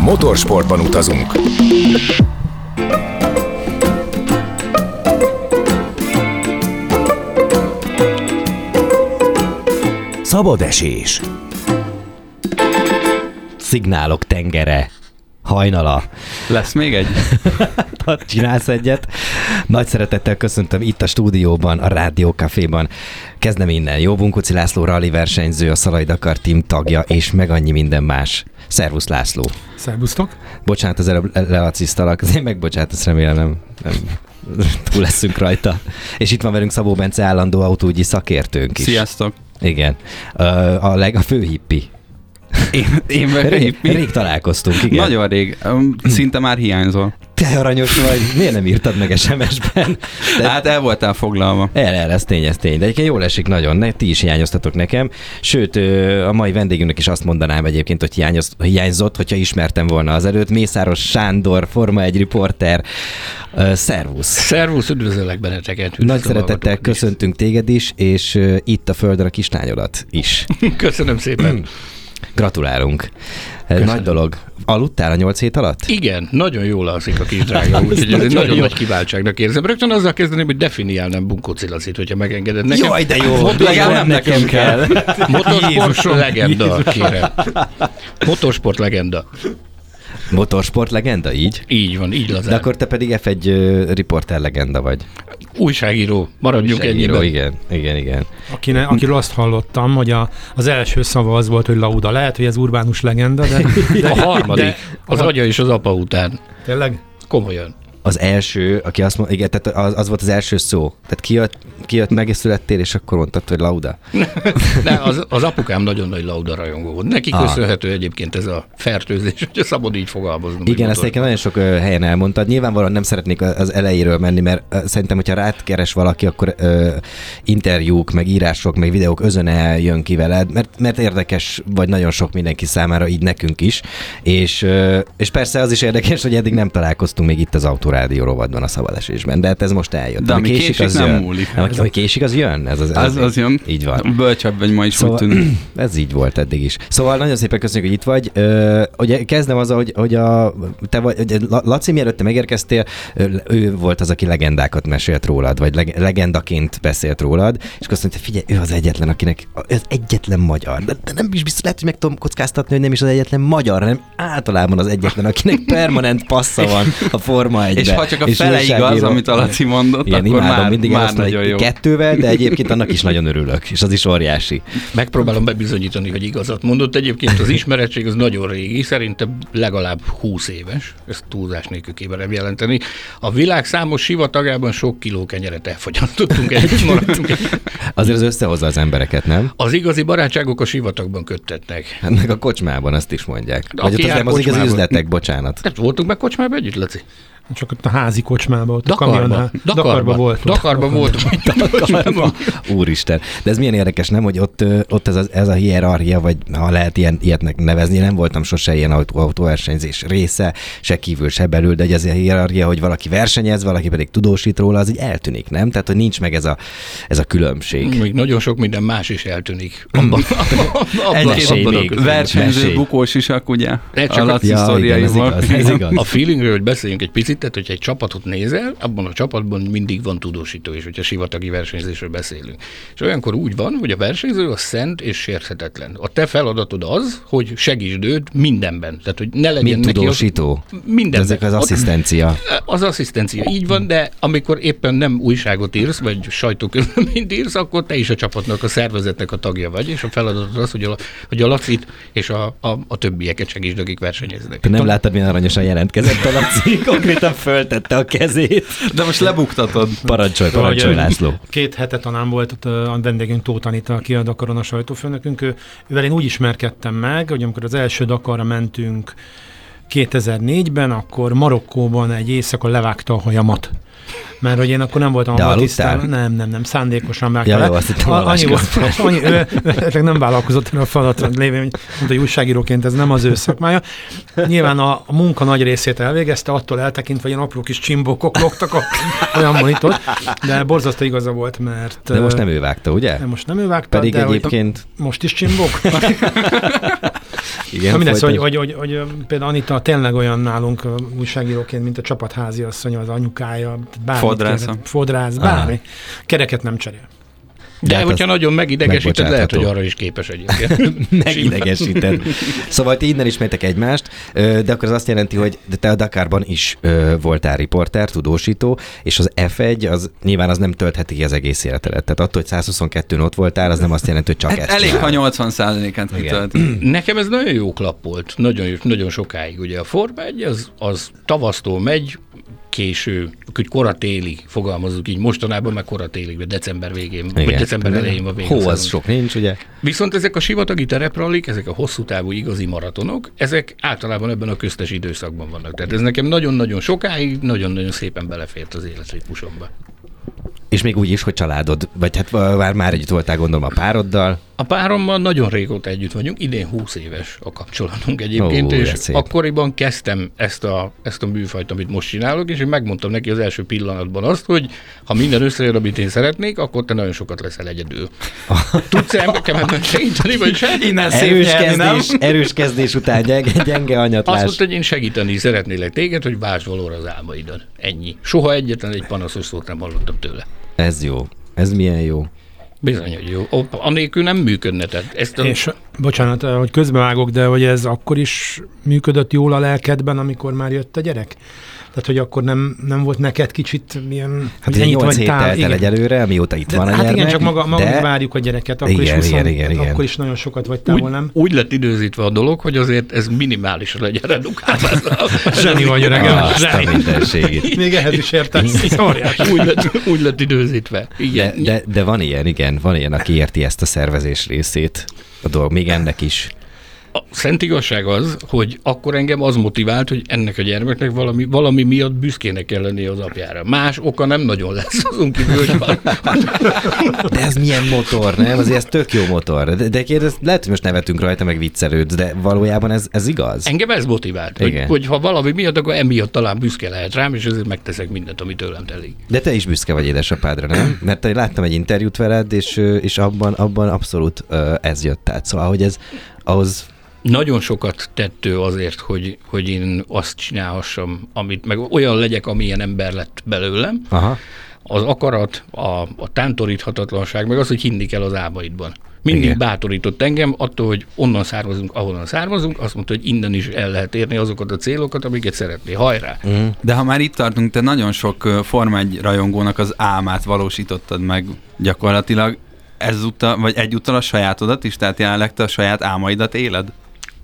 Motorsportban utazunk. Szabad esés. Szignálok tengere. Hajnala. Lesz még egy? Csinálsz egyet? Nagy szeretettel köszöntöm itt a stúdióban, a Rádió Caféban. Kezdem innen. Jó Bunkuci László rally versenyző, a Szalai Dakar team tagja, és meg annyi minden más. Szervusz László. Szervusztok. Bocsánat, az előbb lelacisztalak, azért megbocsánat, ezt remélem nem, nem túl leszünk rajta. És itt van velünk Szabó Bence állandó autógyi szakértőnk is. Sziasztok! Igen. A, leg, a fő hippi. Én, én meg Rég, hippi. rég találkoztunk, igen. Nagyon rég. Szinte már hiányzol. Te aranyos vagy, miért nem írtad meg SMS-ben? De... Hát el voltál foglalva. El, el, ez tény, ez tény. De egyébként jól esik nagyon, ne, ti is hiányoztatok nekem. Sőt, a mai vendégünknek is azt mondanám egyébként, hogy hiányoz, hiányzott, hogyha ismertem volna az előtt. Mészáros Sándor, Forma egy riporter. Szervusz! Szervusz, üdvözöllek benneteket! Nagy szeretettel köszöntünk téged is, és itt a földön a kislányodat is. Köszönöm szépen! Gratulálunk. Köszönöm. Nagy dolog. Aludtál a nyolc hét alatt? Igen, nagyon jól alszik a kis drága, úgyhogy ez nagyon nagy kiváltságnak érzem. Rögtön azzal kezdeném, hogy definiálnám Bunkó Cilacit, hogyha megengeded nekem. Jaj, de jó! Legalább nem nekem kell. Motorsport legenda, kérem. Motorsport legenda. Motorsport legenda, így? Így van, így lazán. De akkor te pedig F1 uh, riporter legenda vagy. Újságíró, maradjunk ennyiben. Igen, igen, igen. Akine, akiről azt hallottam, hogy a, az első szava az volt, hogy Lauda. Lehet, hogy ez urbánus legenda, de... de a harmadik, de, az agya és az apa után. Tényleg? Komolyan az első, aki azt mondta, igen, tehát az, az volt az első szó. Tehát kijött, kijött megszülettél, és akkor mondtad, hogy lauda. Ne, az, az apukám nagyon nagy lauda rajongó volt. Neki ah. köszönhető egyébként ez a fertőzés, hogy szabad így fogalmazni. Igen, ezt egyébként nagyon sok helyen elmondtad. Nyilvánvalóan nem szeretnék az elejéről menni, mert szerintem, hogyha rád keres valaki, akkor ö, interjúk, meg írások, meg videók özöne jön ki veled, mert, mert érdekes vagy nagyon sok mindenki számára, így nekünk is. És, ö, és persze az is érdekes, hogy eddig nem találkoztunk még itt az autó rádió rovadban a szabadesésben, de hát ez most eljött. De ami késik, késik az nem jön. múlik. Nem, ami késik, az jön. Ez az, az, az, az jön. Így van. Bölcsebb vagy ma is szóval, úgy tűnik. Ez így volt eddig is. Szóval nagyon szépen köszönjük, hogy itt vagy. Ö, ugye kezdem azzal, hogy, hogy a, te vagy, ugye, Laci, mielőtt te megérkeztél, ő volt az, aki legendákat mesélt rólad, vagy leg, legendaként beszélt rólad, és azt mondta, figyelj, ő az egyetlen, akinek az egyetlen magyar. De, de nem is biztos, lehet, hogy meg tudom kockáztatni, hogy nem is az egyetlen magyar, hanem általában az egyetlen, akinek permanent passza van a Forma 1 És ha csak a fele igaz, amit a Laci mondott, Igen, akkor már, mindig már nagyon jó. Kettővel, de egyébként annak is nagyon örülök, és az is óriási. Megpróbálom bebizonyítani, hogy igazat mondott. Egyébként az ismeretség az nagyon régi, szerintem legalább 20 éves, ezt túlzás nélkül kéberem jelenteni. A világ számos sivatagában sok kiló kenyeret elfogyasztottunk, együtt maradtunk. Azért az összehozza az embereket, nem? Az igazi barátságok a sivatagban köttetnek. Ennek a kocsmában azt is mondják. Vagy ott az nem az igazi üzletek, bocsánat. Tehát voltunk meg kocsmában együtt, Laci? Csak ott a házi kocsmában, ott Dakarba. a kamionnál. Dakarba, Dakarba volt. Dakarba volt. Dakarba. Úristen. De ez milyen érdekes, nem, hogy ott, ott ez, a, ez a hierarchia, vagy ha lehet ilyen, ilyetnek nevezni, nem voltam sose ilyen autó, autóversenyzés része, se kívül, se belül, de ez a hierarchia, hogy valaki versenyez, valaki pedig tudósít róla, az így eltűnik, nem? Tehát, hogy nincs meg ez a, ez a különbség. Még nagyon sok minden más is eltűnik. Abban, abban, abban még. Versenyző bukós isak, ugye? A Laci ja, igen, ez igaz, ez igaz. A feelingről, hogy beszéljünk egy picit, tehát hogyha egy csapatot nézel, abban a csapatban mindig van tudósító is, hogyha sivatagi versenyzésről beszélünk. És olyankor úgy van, hogy a versenyző a szent és sérthetetlen. A te feladatod az, hogy segítsd őt mindenben. Tehát, hogy ne legyen Mint neki tudósító. Az, mindenben. Ezek az asszisztencia. Az asszisztencia, így van, de amikor éppen nem újságot írsz, vagy sajtóközleményt írsz, akkor te is a csapatnak, a szervezetnek a tagja vagy, és a feladatod az, hogy a, hogy a Lacit és a, a, a többieket segítsd, akik versenyeznek. Nem láttad, milyen aranyosan jelentkezett a Laci, konkrétan föltette a kezét. De most lebuktatod. Parancsolj, parancsolj, László. Két hete talán volt a vendégünk Tóth Anita, aki a Dakaron a sajtófőnökünk. Ő, ővel én úgy ismerkedtem meg, hogy amikor az első Dakarra mentünk 2004-ben, akkor Marokkóban egy éjszaka levágta a hajamat mert hogy én akkor nem voltam a tisztában. Nem, nem, nem, szándékosan meg. Ja, jó, azt hittem a, annyi volt, annyi, ő, ő, nem vállalkozott a feladatra lévén, hogy mondta, hogy újságíróként ez nem az ő szakmája. Nyilván a, a munka nagy részét elvégezte, attól eltekintve, hogy apró kis csimbókok logtak a olyan itt, de borzasztó igaza volt, mert... De most nem ő vágta, ugye? De most nem ő vágta, Pedig de egyébként... Most is csimbók? Igen, Na mindez, hogy, hogy, hogy, hogy, például Anita tényleg olyan nálunk újságíróként, mint a csapatházi asszony, az anyukája, bármi. Fodrász. Fodrász, bármi. Aha. Kereket nem cserél. De, De hát hogyha nagyon megidegesíted, lehet, hogy arra is képes egyébként. megidegesíted. szóval ti innen ismertek egymást, de akkor az azt jelenti, hogy te a Dakarban is voltál riporter, tudósító, és az F1 az nyilván az nem töltheti ki az egész életedet. Tehát attól, hogy 122 ott voltál, az nem azt jelenti, hogy csak hát ezt Elég, csinál. ha 80 százalékát Nekem ez nagyon jó klap volt, nagyon, nagyon sokáig. Ugye a Forma 1 az, az tavasztól megy, késő, hogy koratéli, fogalmazunk így, mostanában meg koratéli, vagy december végén, Igen. vagy december elején van végén. Hó, az sok nincs, ugye? Viszont ezek a sivatagi tereprallik, ezek a hosszú távú igazi maratonok, ezek általában ebben a köztes időszakban vannak. Tehát ez nekem nagyon-nagyon sokáig, nagyon-nagyon szépen belefért az életritmusomba. És még úgy is, hogy családod, vagy hát már, már együtt voltál gondolom a pároddal. A párommal nagyon régóta együtt vagyunk, idén 20 éves a kapcsolatunk egyébként, Ó, és szép. akkoriban kezdtem ezt a, ezt a műfajt, amit most csinálok, és én megmondtam neki az első pillanatban azt, hogy ha minden összejön, amit én szeretnék, akkor te nagyon sokat leszel egyedül. Tudsz nekem ebben segíteni, vagy se? Innen erős, kezdés, erős kezdés után gyenge, gyenge anyatlás. Azt mondta, hogy én segíteni szeretnélek téged, hogy váltsd valóra az álmaidon. Ennyi. Soha egyetlen egy panaszos szót nem hallottam tőle. Ez jó. Ez milyen jó. Bizony, hogy jó. Anélkül nem működne. Tehát ezt a... És bocsánat, hogy közbevágok, de hogy ez akkor is működött jól a lelkedben, amikor már jött a gyerek? Tehát, hogy akkor nem, nem volt neked kicsit milyen... Hát ugye 8 héttel tál, igen. egyelőre, amióta itt de, van a Hát gyermek, igen, csak maga, maga de... várjuk a gyereket, akkor, igen, is 20, igen, igen, igen. akkor is nagyon sokat vagy távol, úgy, nem? Úgy lett időzítve a dolog, hogy azért ez minimális legyen redukálva. Zseni vagy öregem, zseni. Még ehhez is értesz. úgy, lett, úgy lett időzítve. Igen. De, de, de van ilyen, igen, van ilyen, aki érti ezt a szervezés részét a dolog, még ennek is a szent igazság az, hogy akkor engem az motivált, hogy ennek a gyermeknek valami, valami miatt büszkének kell lennie az apjára. Más oka nem nagyon lesz azon kívül, hogy van. De ez milyen motor, nem? Azért ez tök jó motor. De, de kérdez, lehet, hogy most nevetünk rajta, meg viccelődsz, de valójában ez, ez igaz? Engem ez motivált, hogy, hogy, ha valami miatt, akkor emiatt talán büszke lehet rám, és ezért megteszek mindent, ami tőlem telik. De te is büszke vagy édesapádra, nem? Mert te láttam egy interjút veled, és, és abban, abban abszolút ez jött át. Szóval, hogy ez ahhoz nagyon sokat tettő azért, hogy, hogy én azt csinálhassam, amit, meg olyan legyek, amilyen ember lett belőlem. Aha. Az akarat, a, a tántoríthatatlanság, meg az, hogy hinni kell az álmaidban. Mindig Igen. bátorított engem attól, hogy onnan származunk, ahonnan származunk, azt mondta, hogy innen is el lehet érni azokat a célokat, amiket szeretné. Hajrá! Mm. De ha már itt tartunk, te nagyon sok Forma 1 rajongónak az álmát valósítottad meg gyakorlatilag ezúttal, vagy egyúttal a sajátodat is, tehát jelenleg te a saját álmaidat éled?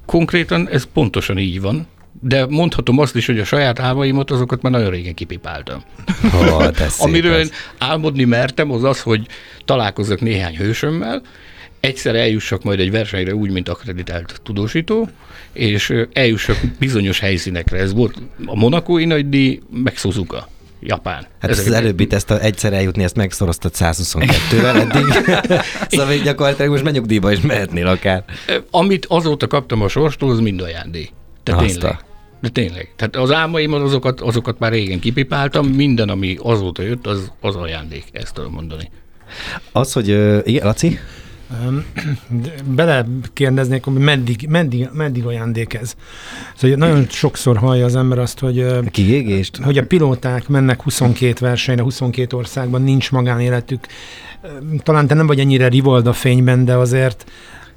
Konkrétan ez pontosan így van, de mondhatom azt is, hogy a saját álmaimat azokat már nagyon régen kipipáltam. Oh, Amiről én álmodni mertem, az az, hogy találkozzak néhány hősömmel, egyszer eljussak majd egy versenyre úgy, mint akreditált tudósító, és eljussak bizonyos helyszínekre. Ez volt a Monakói nagydíj, meg Suzuka. Japán. Hát Ezek az előbbit, ezt a, egyszer eljutni, ezt megszoroztad 122-vel eddig. szóval még gyakorlatilag most megnyugdíjba is mehetnél akár. Amit azóta kaptam a sorstól, az mind ajándék. De tényleg. De tényleg. Tehát az álmaimat azokat, azokat már régen kipipáltam, minden, ami azóta jött, az, az ajándék, ezt tudom mondani. Az, hogy, igen, Laci? Bele kérdeznék, hogy meddig, meddig, meddig ajándék ez. Szóval nagyon sokszor hallja az ember azt, hogy, Kiégést? hogy a pilóták mennek 22 versenyre, 22 országban, nincs magánéletük. Talán te nem vagy ennyire rivalda fényben, de azért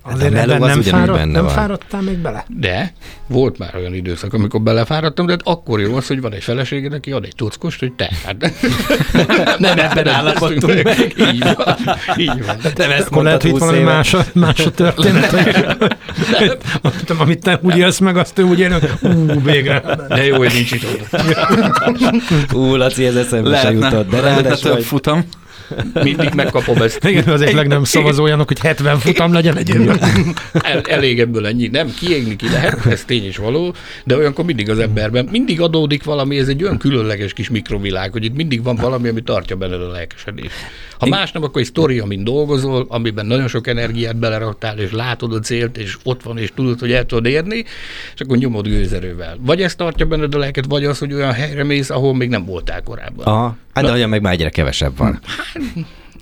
Azért hát ebben nem, fáradt, benne nem van. fáradtál még bele? De, volt már olyan időszak, amikor belefáradtam, de hát akkor jó az, hogy van egy feleséged, aki ad egy tockost, hogy te, hát nem ebben állapodtunk meg. Így van, így van. Nem ezt akkor lehet, hogy valami más a, más a történet, hogy, amit te úgy élsz meg, azt ő úgy él, hogy ú, végre. De jó, hogy nincs itt Ú, Laci, ez eszembe se jutott. De ráadásul, több futam. Mindig megkapom ezt. Igen, azért leg nem szavazójának, hogy 70 futam legyen egy El, elég ebből ennyi. Nem, kiégni ki lehet, ez tény is való, de olyankor mindig az emberben, mindig adódik valami, ez egy olyan különleges kis mikrovilág, hogy itt mindig van valami, ami tartja benned a lelkesedést. Ha más nem, akkor egy sztori, amin dolgozol, amiben nagyon sok energiát beleraktál, és látod a célt, és ott van, és tudod, hogy el tudod érni, és akkor nyomod gőzerővel. Vagy ez tartja benned a lelket, vagy az, hogy olyan helyre mész, ahol még nem voltál korábban. Aha. Hát de olyan meg már egyre kevesebb van.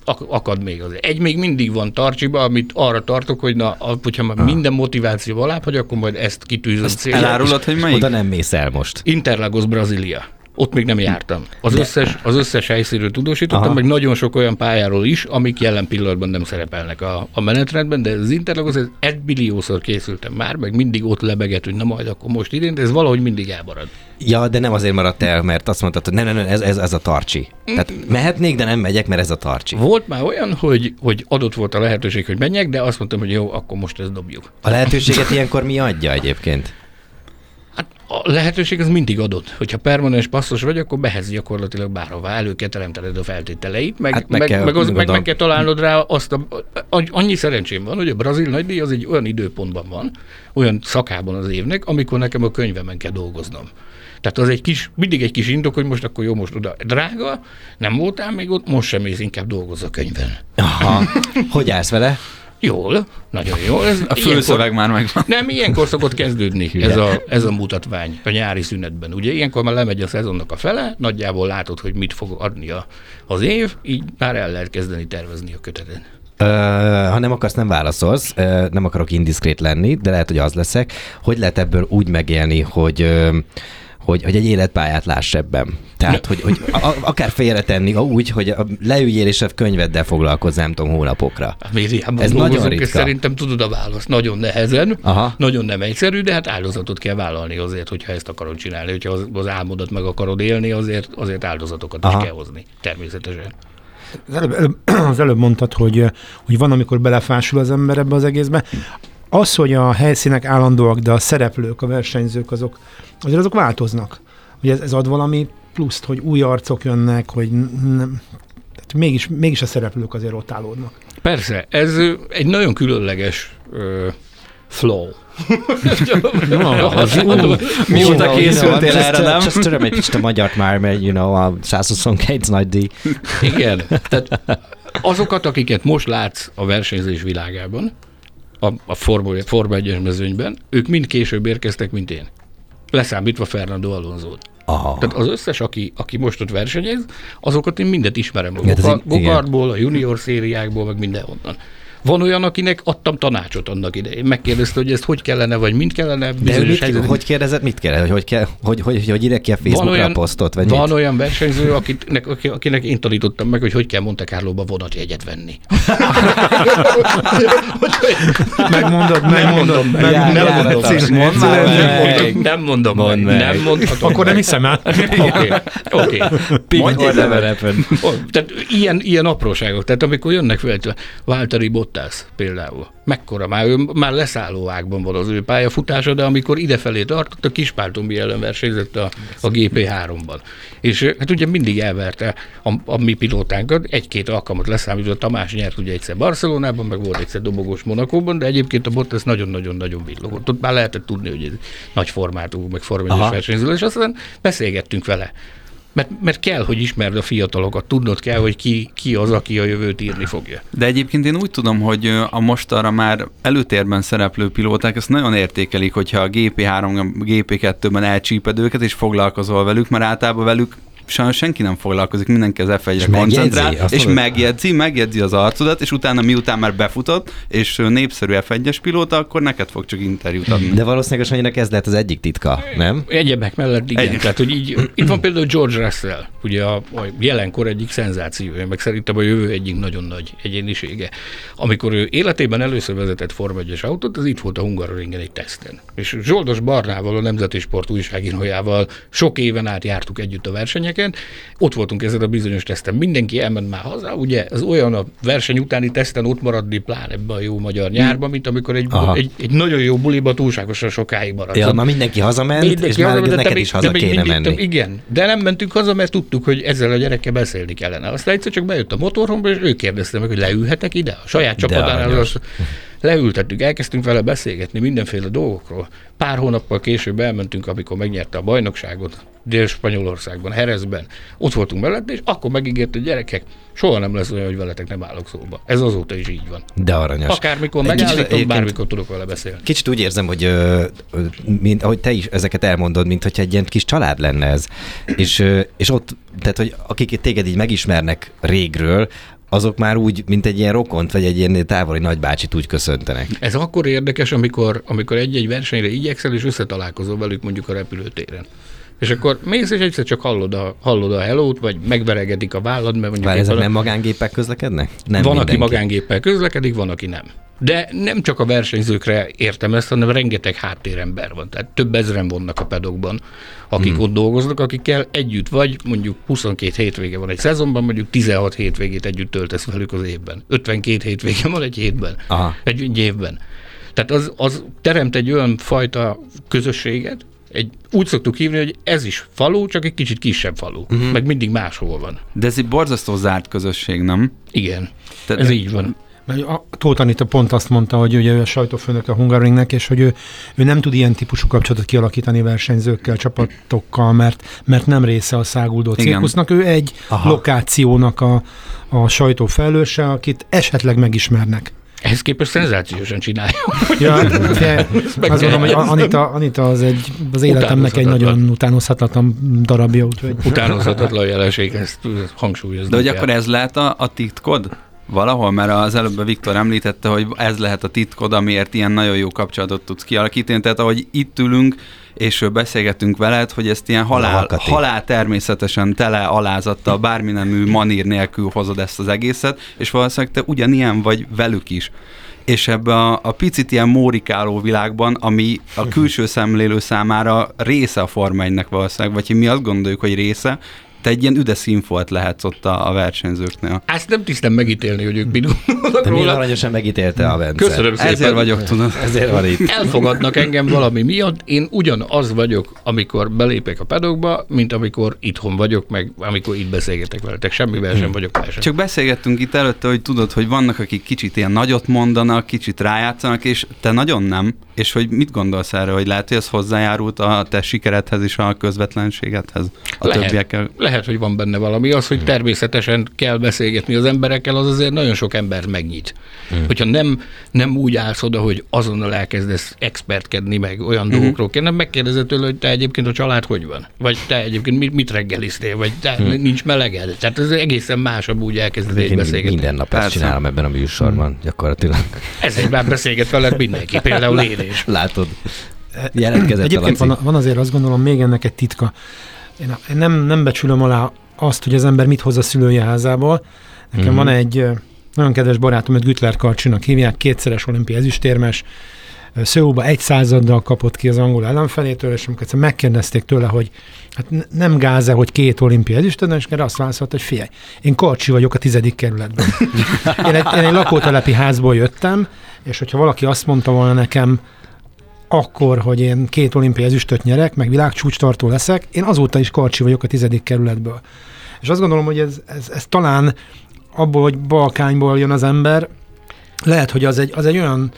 ak- akad még azért. Egy még mindig van tartsiba, amit arra tartok, hogy na, hogyha már minden motiváció alább, hogy akkor majd ezt kitűzöm célra. Elárulod, hogy melyik? Oda nem mész el most. Interlagos, Brazília. Ott még nem jártam. Az összes, az összes helyszínről tudósítottam, Aha. meg nagyon sok olyan pályáról is, amik jelen pillanatban nem szerepelnek a, a menetrendben, de az Interlagos, ez egy billiószor készültem már, meg mindig ott lebeget, hogy na majd akkor most idén, de ez valahogy mindig elmarad. Ja, de nem azért maradt el, mert azt mondtad, hogy nem, nem, nem, ez, ez, ez a tarcsi. Tehát mehetnék, de nem megyek, mert ez a tarcsi. Volt már olyan, hogy, hogy adott volt a lehetőség, hogy menjek, de azt mondtam, hogy jó, akkor most ezt dobjuk. A lehetőséget ilyenkor mi adja egyébként? Hát a lehetőség az mindig adott. Hogyha permanens passzos vagy, akkor behez gyakorlatilag bárhová elő kell teremtened a feltételeit, meg, Hát meg meg, kell, meg, az, meg, meg kell találnod rá azt a, annyi szerencsém van, hogy a brazil nagydíj az egy olyan időpontban van, olyan szakában az évnek, amikor nekem a könyvemen kell dolgoznom. Tehát az egy kis, mindig egy kis indok, hogy most akkor jó, most oda drága, nem voltál még ott, most sem mész, inkább dolgozz a könyven. Aha. Hogy állsz vele? Jól, nagyon jól. Ez A főszöveg már megvan. nem, ilyenkor szokott kezdődni ez a, ez a mutatvány a nyári szünetben. Ugye ilyenkor már lemegy a szezonnak a fele, nagyjából látod, hogy mit fog adni a, az év, így már el lehet kezdeni tervezni a kötetet. Ö, ha nem akarsz, nem válaszolsz, nem akarok indiszkrét lenni, de lehet, hogy az leszek. Hogy lehet ebből úgy megélni, hogy ö, hogy, hogy egy életpályát láss ebben. Tehát, hogy, hogy a, akár félretenni úgy, hogy a- leüljél és a könyveddel foglalkozz, nem tudom, hónapokra. Médiában Ez nagyon ritka. és szerintem tudod a választ. Nagyon nehezen, Aha. nagyon nem egyszerű, de hát áldozatot kell vállalni azért, hogyha ezt akarod csinálni. Hogyha az, az álmodat meg akarod élni, azért, azért áldozatokat Aha. is kell hozni. Természetesen. Az előbb, előbb, az előbb mondtad, hogy, hogy van, amikor belefásul az ember ebbe az egészbe. Az, hogy a helyszínek állandóak, de a szereplők, a versenyzők, azok, azért azok változnak. Hogy ez, ez ad valami pluszt, hogy új arcok jönnek, hogy nem, tehát mégis, mégis a szereplők azért ott állódnak. Persze, ez egy nagyon különleges ö, flow. Mióta You know, készültél erre, nem? Just töröm egy kicsit a magyart már, mert you know, a 122 nagy díj. Igen. Tehát azokat, akiket most látsz a versenyzés világában, a, a Forma, Forma 1 mezőnyben, ők mind később érkeztek, mint én. Leszámítva Fernando Alonso. Aha. Tehát az összes, aki, aki most ott versenyez, azokat én mindet ismerem. A Igen, ez Goka- így- igen. Gokartból, a junior szériákból, meg mindenhonnan. Van olyan, akinek adtam tanácsot annak idején. Megkérdezte, hogy ezt hogy kellene, vagy mind kellene. De ő mit, helyzetben. hogy kérdezett, mit kérdez? Hogy, hogy, kell, hogy, hogy, hogy írja ki a van Facebookra olyan, a posztot? Vagy van mit? olyan versenyző, akinek, aki- akinek én tanítottam meg, hogy hogy kell Monte Carlo-ba vonatjegyet venni. Megmondod, megmondod, meg, Jár- nem mondom. Nem mondhatom Akkor nem hiszem el. Oké, oké. Mondj Tehát ilyen, ilyen apróságok. Tehát amikor jönnek fel, Váltari Bottas például, mekkora már, ő már leszálló ágban van az ő pályafutása, de amikor idefelé tartott, a Kispáltombi ellen versenyzett a, a GP3-ban. És hát ugye mindig elverte a, a mi pilótánkat, egy-két alkalmat leszámítva, Tamás nyert ugye egyszer Barcelonában, meg volt egyszer dobogós Monakóban, de egyébként a Bottas nagyon-nagyon-nagyon villogott. Ott már lehetett tudni, hogy ez nagy formátú, meg formányos versenyző, és aztán beszélgettünk vele. Mert, mert kell, hogy ismerd a fiatalokat, tudnod kell, hogy ki, ki az, aki a jövőt írni fogja. De egyébként én úgy tudom, hogy a mostanra már előtérben szereplő pilóták ezt nagyon értékelik, hogyha a GP3, GP2-ben elcsíped őket, és foglalkozol velük, mert általában velük sajnos senki nem foglalkozik, mindenki az F1-re És koncentrál, megjegyzi? És megjegyzi, megjegyzi az arcodat, és utána miután már befutott, és népszerű F1-es pilóta, akkor neked fog csak interjút adni. De valószínűleg a Sanyinak ez lehet az egyik titka, nem? Egyebek mellett igen. Egy- Tehát, hogy így, itt van például George Russell, ugye a, a jelenkor egyik szenzációja, meg szerintem a jövő egyik nagyon nagy egyénisége. Amikor ő életében először vezetett Forma 1 autót, az itt volt a Hungaroringen egy teszten. És Zsoldos Barnával, a Nemzeti Sport újságírójával sok éven át jártuk együtt a versenyeket, teszteket, ott voltunk ezen a bizonyos teszten. Mindenki elment már haza, ugye ez olyan a verseny utáni teszten ott maradni, plán ebben a jó magyar nyárban, mint amikor egy, Aha. egy, egy, nagyon jó buliba túlságosan sokáig maradsz. Ja, már mindenki hazament, Mindenki és már hazament, neked is haza de kéne mindig- menni. Igen, de nem mentünk haza, mert tudtuk, hogy ezzel a gyerekkel beszélni kellene. Aztán egyszer csak bejött a motorhomba, és ő kérdezte meg, hogy leülhetek ide? A saját csapatánál az, leültettük, elkezdtünk vele beszélgetni mindenféle dolgokról. Pár hónappal később elmentünk, amikor megnyerte a bajnokságot Dél-Spanyolországban, Herezben. Ott voltunk mellette, és akkor megígért, hogy gyerekek, soha nem lesz olyan, hogy veletek nem állok szóba. Ez azóta is így van. De aranyos. Akármikor megállítom, bármikor tudok vele beszélni. Kicsit úgy érzem, hogy ö, mint, ahogy te is ezeket elmondod, mint hogyha egy ilyen kis család lenne ez. És, és ott, tehát, hogy akik téged így megismernek régről, azok már úgy, mint egy ilyen rokont, vagy egy ilyen távoli nagybácsit úgy köszöntenek. Ez akkor érdekes, amikor, amikor egy-egy versenyre igyekszel, és összetalálkozol velük mondjuk a repülőtéren. És akkor mész, és egyszer csak hallod a, hallod a hello vagy megveregedik a vállad, mert mondjuk Vár, éppen ezek a- nem magángépek közlekednek? Nem van, aki mindenki. magángéppel közlekedik, van, aki nem. De nem csak a versenyzőkre értem ezt, hanem rengeteg háttérember van. Tehát több ezeren vannak a pedokban, akik hmm. ott dolgoznak, akikkel együtt vagy, mondjuk 22 hétvége van egy szezonban, mondjuk 16 hétvégét együtt töltesz velük az évben. 52 hétvége van egy hétben, Aha. egy évben. Tehát az, az teremt egy olyan fajta közösséget, egy, úgy szoktuk hívni, hogy ez is falu, csak egy kicsit kisebb falu, uh-huh. meg mindig máshol van. De ez egy borzasztó zárt közösség, nem? Igen, Tehát- ez így van. Mert a Tóth Anita pont azt mondta, hogy ugye ő a sajtófőnök a Hungaroringnek, és hogy ő, ő nem tud ilyen típusú kapcsolatot kialakítani versenyzőkkel, csapatokkal, mert, mert nem része a száguldó cirkusznak. Ő egy Aha. Aha. lokációnak a, a sajtó felelőse, akit esetleg megismernek. Ehhez képest szenzációsan csinálja. Ja, meg azt gondolom, hogy. Anita, Anita az egy, az életemnek egy nagyon utánozhatatlan darabja, úgyhogy Utánozhatatlan jelenség, ezt hangsúlyozni De hogy kell. akkor ez lehet a, a titkod? Valahol, mert az előbb Viktor említette, hogy ez lehet a titkod, amiért ilyen nagyon jó kapcsolatot tudsz kialakítani. Tehát ahogy itt ülünk, és beszélgetünk veled, hogy ezt ilyen halál, halál természetesen tele alázattal, bármi nemű manír nélkül hozod ezt az egészet, és valószínűleg te ugyanilyen vagy velük is. És ebbe a, a picit ilyen mórikáló világban, ami a külső szemlélő számára része a Forma 1-nek valószínűleg, vagy mi azt gondoljuk, hogy része, te egy ilyen üde színfolt lehetsz ott a, a versenyzőknél. Ezt nem tisztem megítélni, hogy ők mit gondolnak De milyen róla. aranyosan megítélte a Bence. Köszönöm szépen. Ezért vagyok, tudod. Ezért van itt. Elfogadnak engem valami miatt, én ugyanaz vagyok, amikor belépek a pedokba, mint amikor itthon vagyok, meg amikor itt beszélgetek veletek. Semmivel sem vagyok más. Csak beszélgettünk itt előtte, hogy tudod, hogy vannak, akik kicsit ilyen nagyot mondanak, kicsit rájátszanak, és te nagyon nem. És hogy mit gondolsz erre, hogy lehet, hogy ez hozzájárult a te sikeredhez és a közvetlenségedhez a Lehet. többiekkel? Lehet, hogy van benne valami. Az, hogy természetesen kell beszélgetni az emberekkel, az azért nagyon sok embert megnyit. Hmm. Hogyha nem, nem úgy állsz oda, hogy azonnal elkezdesz expertkedni, meg olyan hmm. dolgokról kell, nem megkérdezed tőle, hogy te egyébként a család hogy van? Vagy te egyébként mit, mit reggeliztél? Vagy te hmm. nincs meleged? Tehát ez egészen másabb úgy elkezdeni egy beszélgetni. minden nap ezt csinálom ebben a műsorban, gyakorlatilag. Ezért már beszélget veled mindenki, például én is. Látod? Jelentkezett Egyébként van, van azért azt gondolom még ennek egy titka. Én, nem, nem becsülöm alá azt, hogy az ember mit hoz a szülője házából. Nekem Mhm. van egy nagyon kedves barátom, őt Gütler Karcsinak hívják, kétszeres olimpiai ezüstérmes, Szőóba egy századdal kapott ki az angol ellenfelétől, és amikor egyszer megkérdezték tőle, hogy hát nem gáz hogy két olimpiai ezüstérmes, és erre azt válaszolt, hogy figyelj, én Karcsi vagyok a tizedik kerületben. Én egy, én egy lakótelepi házból jöttem, és hogyha valaki azt mondta volna nekem, akkor, hogy én két olimpiai ezüstöt nyerek, meg világcsúcstartó leszek, én azóta is karcsi vagyok a tizedik kerületből. És azt gondolom, hogy ez, ez, ez talán abból, hogy Balkányból jön az ember, lehet, hogy az egy, az egy olyan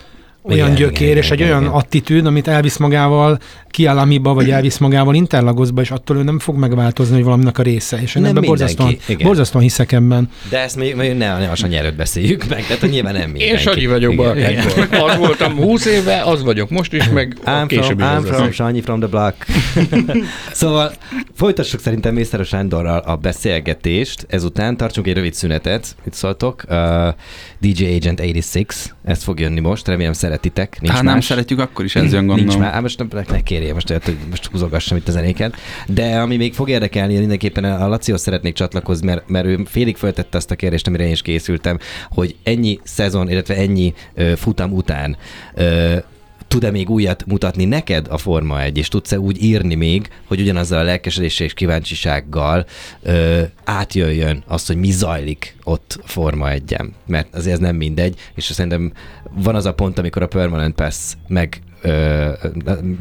olyan Igen, gyökér, igen, és egy igen, olyan igen. attitűd, amit elvisz magával Kialamiba, vagy elvisz magával Interlagosba, és attól ő nem fog megváltozni, hogy valaminek a része. És én Nem ebben borzasztóan, igen. borzasztóan hiszek ebben. De ezt még, még ne, ne a Sanyerőt beszéljük meg, tehát nyilván nem mindenki. Én Sanyi vagyok Balkányból. Az voltam 20 éve, az vagyok most is, meg I'm később from, I'm from. Sanyi from the block. szóval folytassuk szerintem Mészáros Sándorral a beszélgetést. Ezután tartsunk egy rövid szünetet. Mit szóltok? Uh, DJ Agent 86, ez fog jönni most, remélem szeretitek. Nincs Hát nem más. szeretjük, akkor is ez jön Nincs gondolom. már, hát most ne, ne kérje, most, hogy most húzogassam itt a zenéket. De ami még fog érdekelni, mindenképpen a Lacihoz szeretnék csatlakozni, mert, mert ő félig föltette azt a kérdést, amire én is készültem, hogy ennyi szezon, illetve ennyi ö, futam után ö, tud-e még újat mutatni neked a Forma 1, és tudsz-e úgy írni még, hogy ugyanazzal a lelkesedéssel és kíváncsisággal ö, átjöjjön azt, hogy mi zajlik ott Forma 1 Mert azért ez nem mindegy, és szerintem van az a pont, amikor a Permanent Pass meg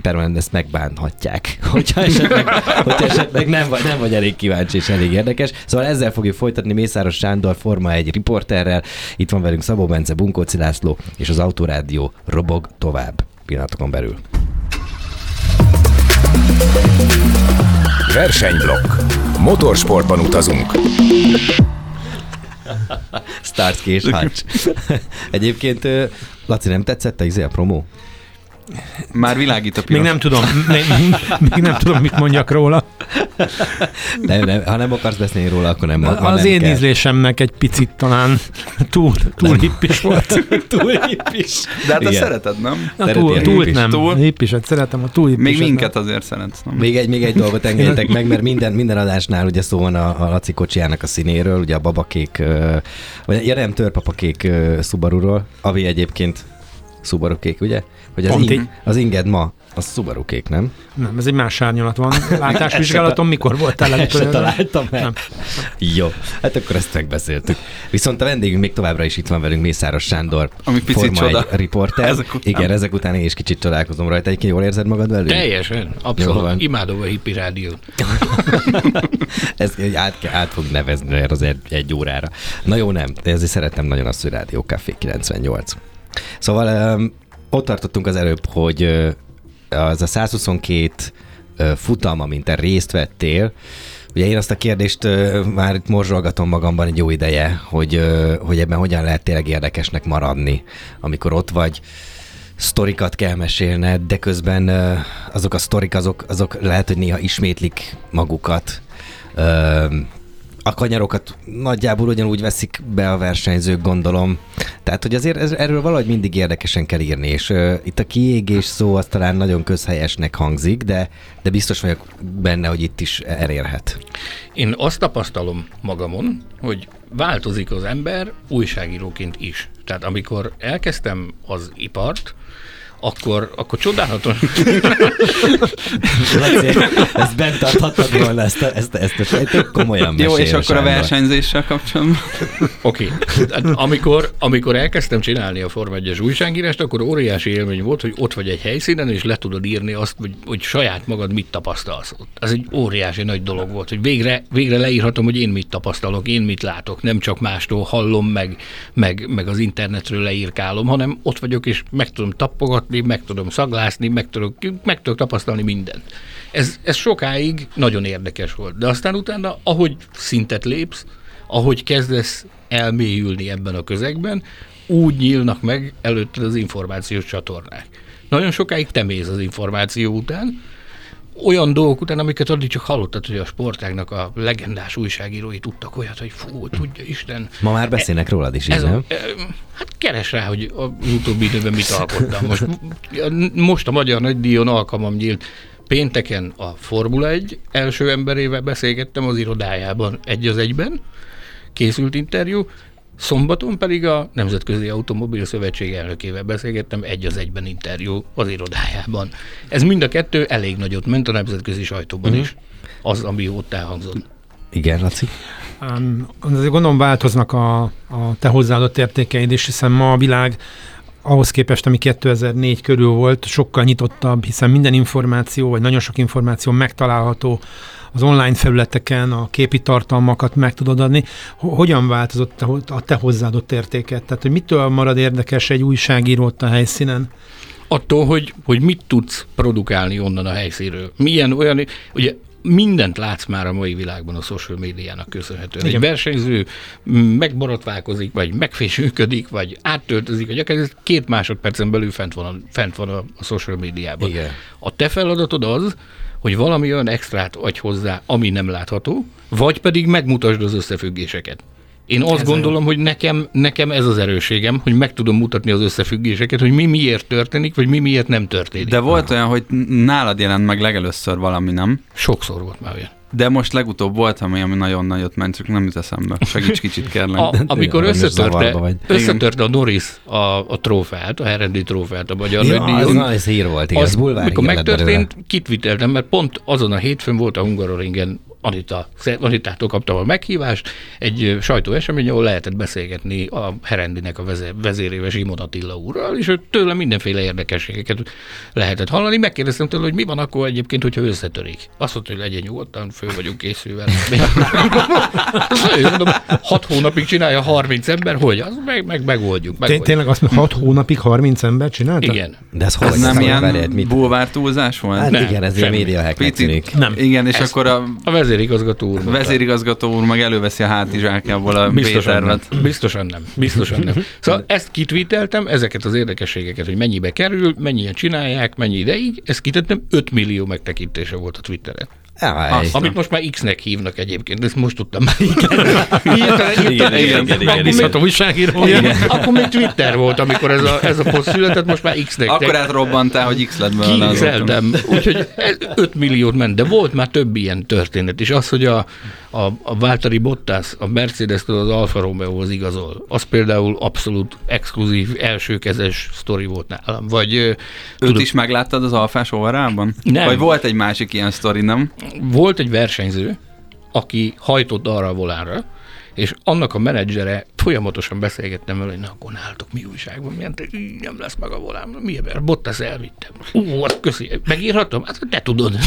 permanent ezt megbánhatják, hogyha esetleg, hogyha esetleg nem, vagy, nem vagy elég kíváncsi és elég érdekes. Szóval ezzel fogjuk folytatni Mészáros Sándor Forma egy riporterrel. Itt van velünk Szabó Bence, Bunkóci László, és az Autorádió robog tovább pillanatokon belül. Versenyblokk. Motorsportban utazunk. Starsky és Hutch. Egyébként, Laci, nem tetszett a, izé a promó? Már világít a piros. Még nem tudom, még, még nem tudom, mit mondjak róla. Nem, nem, ha nem akarsz beszélni róla, akkor nem. Az nem én kell. ízlésemnek egy picit talán túl, túl hippis volt. túl hippis. De hát azt szereted, nem? Na, túl, túl nem. Túl? Hippiset szeretem, a túl hippiset Még minket nem. azért szeretsz, nem? Még egy, még egy dolgot engedjetek meg, mert minden, minden adásnál ugye szó van a, a Laci kocsiának a színéről, ugye a babakék, vagy ja nem, törpapakék Subaru-ról, ami egyébként Subaru kék, ugye? Hogy az, in, az inged ma, az Subaru kék, nem? Nem, ez egy más árnyalat van. Látásvizsgálaton mikor voltál Ezt találtam meg. Nem. Jó, hát akkor ezt megbeszéltük. Viszont a vendégünk még továbbra is itt van velünk, Mészáros Sándor. Ami picit csoda. riporter. Ezek után. Igen, ezek után én is kicsit csodálkozom rajta. Egyébként jól érzed magad velünk? Teljesen, abszolút. Imádom a hippi rádiót. ez át, át fog nevezni az egy, egy órára. Na jó, nem, de ezért szeretem nagyon azt, hogy Rádió Café 98. Szóval ott tartottunk az előbb, hogy az a 122 uh, futam, amint te részt vettél, Ugye én azt a kérdést már itt morzsolgatom magamban egy jó ideje, hogy, hogy ebben hogyan lehet tényleg érdekesnek maradni, amikor ott vagy, sztorikat kell mesélned, de közben azok a sztorik, azok, azok lehet, hogy néha ismétlik magukat. A kanyarokat nagyjából ugyanúgy veszik be a versenyzők, gondolom. Tehát, hogy azért ez, erről valahogy mindig érdekesen kell írni, és uh, itt a kiégés szó az talán nagyon közhelyesnek hangzik, de, de biztos vagyok benne, hogy itt is elérhet. Én azt tapasztalom magamon, hogy változik az ember újságíróként is. Tehát amikor elkezdtem az ipart, akkor, akkor csodálatos. Laci, ezt bent tarthatod volna, ezt, a, ezt, ezt, ezt, ezt tök komolyan Jó, és akkor a versenyzéssel kapcsolatban? Oké. Okay. Amikor, amikor elkezdtem csinálni a Forma 1 újságírást, akkor óriási élmény volt, hogy ott vagy egy helyszínen, és le tudod írni azt, hogy, hogy saját magad mit tapasztalsz. Ez egy óriási nagy dolog volt, hogy végre, végre leírhatom, hogy én mit tapasztalok, én mit látok, nem csak mástól hallom, meg, meg, meg az internetről leírkálom, hanem ott vagyok, és meg tudom tapogatni, látni, meg tudom szaglászni, meg tudok, meg tudok tapasztalni mindent. Ez, ez sokáig nagyon érdekes volt. De aztán utána, ahogy szintet lépsz, ahogy kezdesz elmélyülni ebben a közegben, úgy nyílnak meg előtted az információs csatornák. Nagyon sokáig te mész az információ után, olyan dolgok után, amiket addig csak hallottad, hogy a sportágnak a legendás újságírói tudtak olyat, hogy fú, tudja Isten. Ma már beszélnek rólad is, ez a, e, Hát keres rá, hogy az utóbbi időben mit alkottam. Most, most a Magyar Nagydíjon alkalmam nyílt Pénteken a Formula 1 első emberével beszélgettem az irodájában egy az egyben, készült interjú, Szombaton pedig a Nemzetközi Automobil Szövetség elnökével beszélgettem egy az egyben interjú az irodájában. Ez mind a kettő elég nagyot ment a nemzetközi sajtóban uh-huh. is, az, ami ott elhangzott. Igen, Laci? Um, azért gondolom változnak a, a te hozzáadott értékeid is, hiszen ma a világ ahhoz képest, ami 2004 körül volt, sokkal nyitottabb, hiszen minden információ, vagy nagyon sok információ megtalálható az online felületeken a képi tartalmakat meg tudod adni. Hogyan változott a te hozzáadott értéket? Tehát, hogy mitől marad érdekes egy újságíró ott a helyszínen? Attól, hogy, hogy mit tudsz produkálni onnan a helyszínről. Milyen olyan, ugye mindent látsz már a mai világban a social médiának köszönhetően. Igen. Egy versenyző megborotválkozik, vagy megfésülködik, vagy áttöltözik, vagy akár két másodpercen belül fent van a, fent van a, a social médiában. Igen. A te feladatod az, hogy valami olyan extrát adj hozzá, ami nem látható, vagy pedig megmutasd az összefüggéseket. Én azt ez gondolom, olyan. hogy nekem, nekem ez az erőségem, hogy meg tudom mutatni az összefüggéseket, hogy mi miért történik, vagy mi miért nem történik. De volt olyan, hogy nálad jelent meg legelőször valami, nem? Sokszor volt már olyan. De most legutóbb volt, ami, ami nagyon nagyot ment, csak nem jut eszembe. Segíts kicsit, kérlek. A, amikor összetörte, összetörte a Norris a, a trófeát, a Herendi trófeát a magyar Ja, nagydíjon, az, na, ez hír volt, igaz, az, bulvár mikor hír lett megtörtént, kitviteltem, mert pont azon a hétfőn volt a Hungaroringen Anita, Anitától kaptam a meghívást, egy sajtóesemény, ahol lehetett beszélgetni a Herendinek a vezé- vezérével Simon Attila úrral, és tőle mindenféle érdekességeket lehetett hallani. Megkérdeztem tőle, hogy mi van akkor egyébként, hogyha összetörik. Azt mondta, hogy legyen nyugodtan, föl vagyunk készülve. Mondom, hat hónapig csinálja 30 ember, hogy? Az meg, meg megoldjuk. Megoldjuk. Tényleg azt mondja, 6 hónapig 30 ember csinálta? Igen. De ez hogy? Ez nem ilyen bulvár túlzás volt? Hát igen, ez ilyen média Picit. Nem. Igen, és akkor a A vezérigazgató úr. vezérigazgató úr meg előveszi a hátizsákjából a Biztosan nem. Biztosan nem. Biztosan nem. Szóval ezt kitvíteltem, ezeket az érdekességeket, hogy mennyibe kerül, mennyien csinálják, mennyi ideig, ezt kitettem, 5 millió megtekintése volt a Twitteren. Azt- Amit most már X-nek hívnak egyébként, ezt most tudtam már. Igen, igen, igen, újságíró. igen. Akkor még Twitter volt, amikor ez a, ez a poszt született, most már X-nek. Akkor átrobbantál, hogy X lett belőle. Kizeltem. Úgyhogy ez 5 milliót ment, de volt már több ilyen történet is. Az, hogy a, a, a Valtteri Bottas a Mercedes-től az Alfa Romeo-hoz igazol, az például abszolút exkluzív, elsőkezes sztori volt nálam. Vagy Őt tudod, is megláttad az alfás óvarában? Nem. Vagy volt egy másik ilyen sztori, nem? Volt egy versenyző, aki hajtott arra a volánra, és annak a menedzsere folyamatosan beszélgettem vele, hogy na, akkor nálatok mi újságban, milyen te, így nem lesz meg a volán, mi ebben, Bottas elvittem. Ú, hát köszi, megírhatom? Hát te tudod.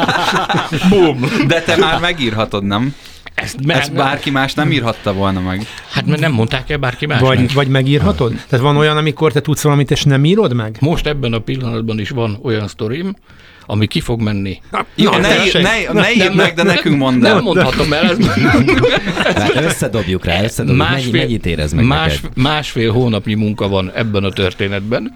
Bum. De te már megírhatod, nem? Ezt, Ezt bárki más nem írhatta volna meg. Hát mert nem mondták el bárki másnak. Vagy, vagy megírhatod? Tehát van olyan, amikor te tudsz valamit, és nem írod meg? Most ebben a pillanatban is van olyan sztorim, ami ki fog menni. Jó, Na, ne, ír, ne, ne írd meg, de nekünk mondd Nem el. mondhatom el, ez Hát összedobjuk rá, összedobjuk. Mennyi, mennyit érez meg más, neked? Másfél hónapnyi munka van ebben a történetben.